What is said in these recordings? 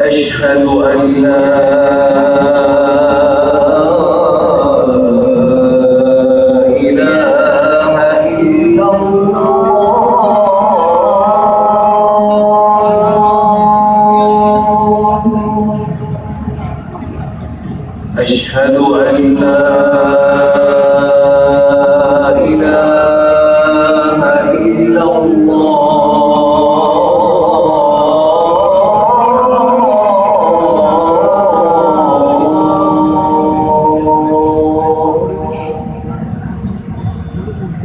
أشهد أن لا أشهد أن لا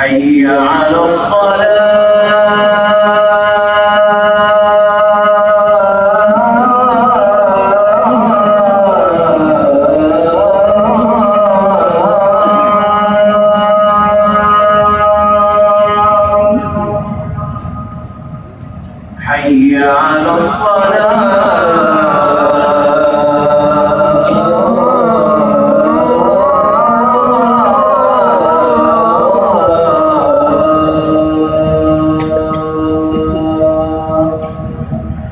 حي على الصلاة. حي على الصلاة.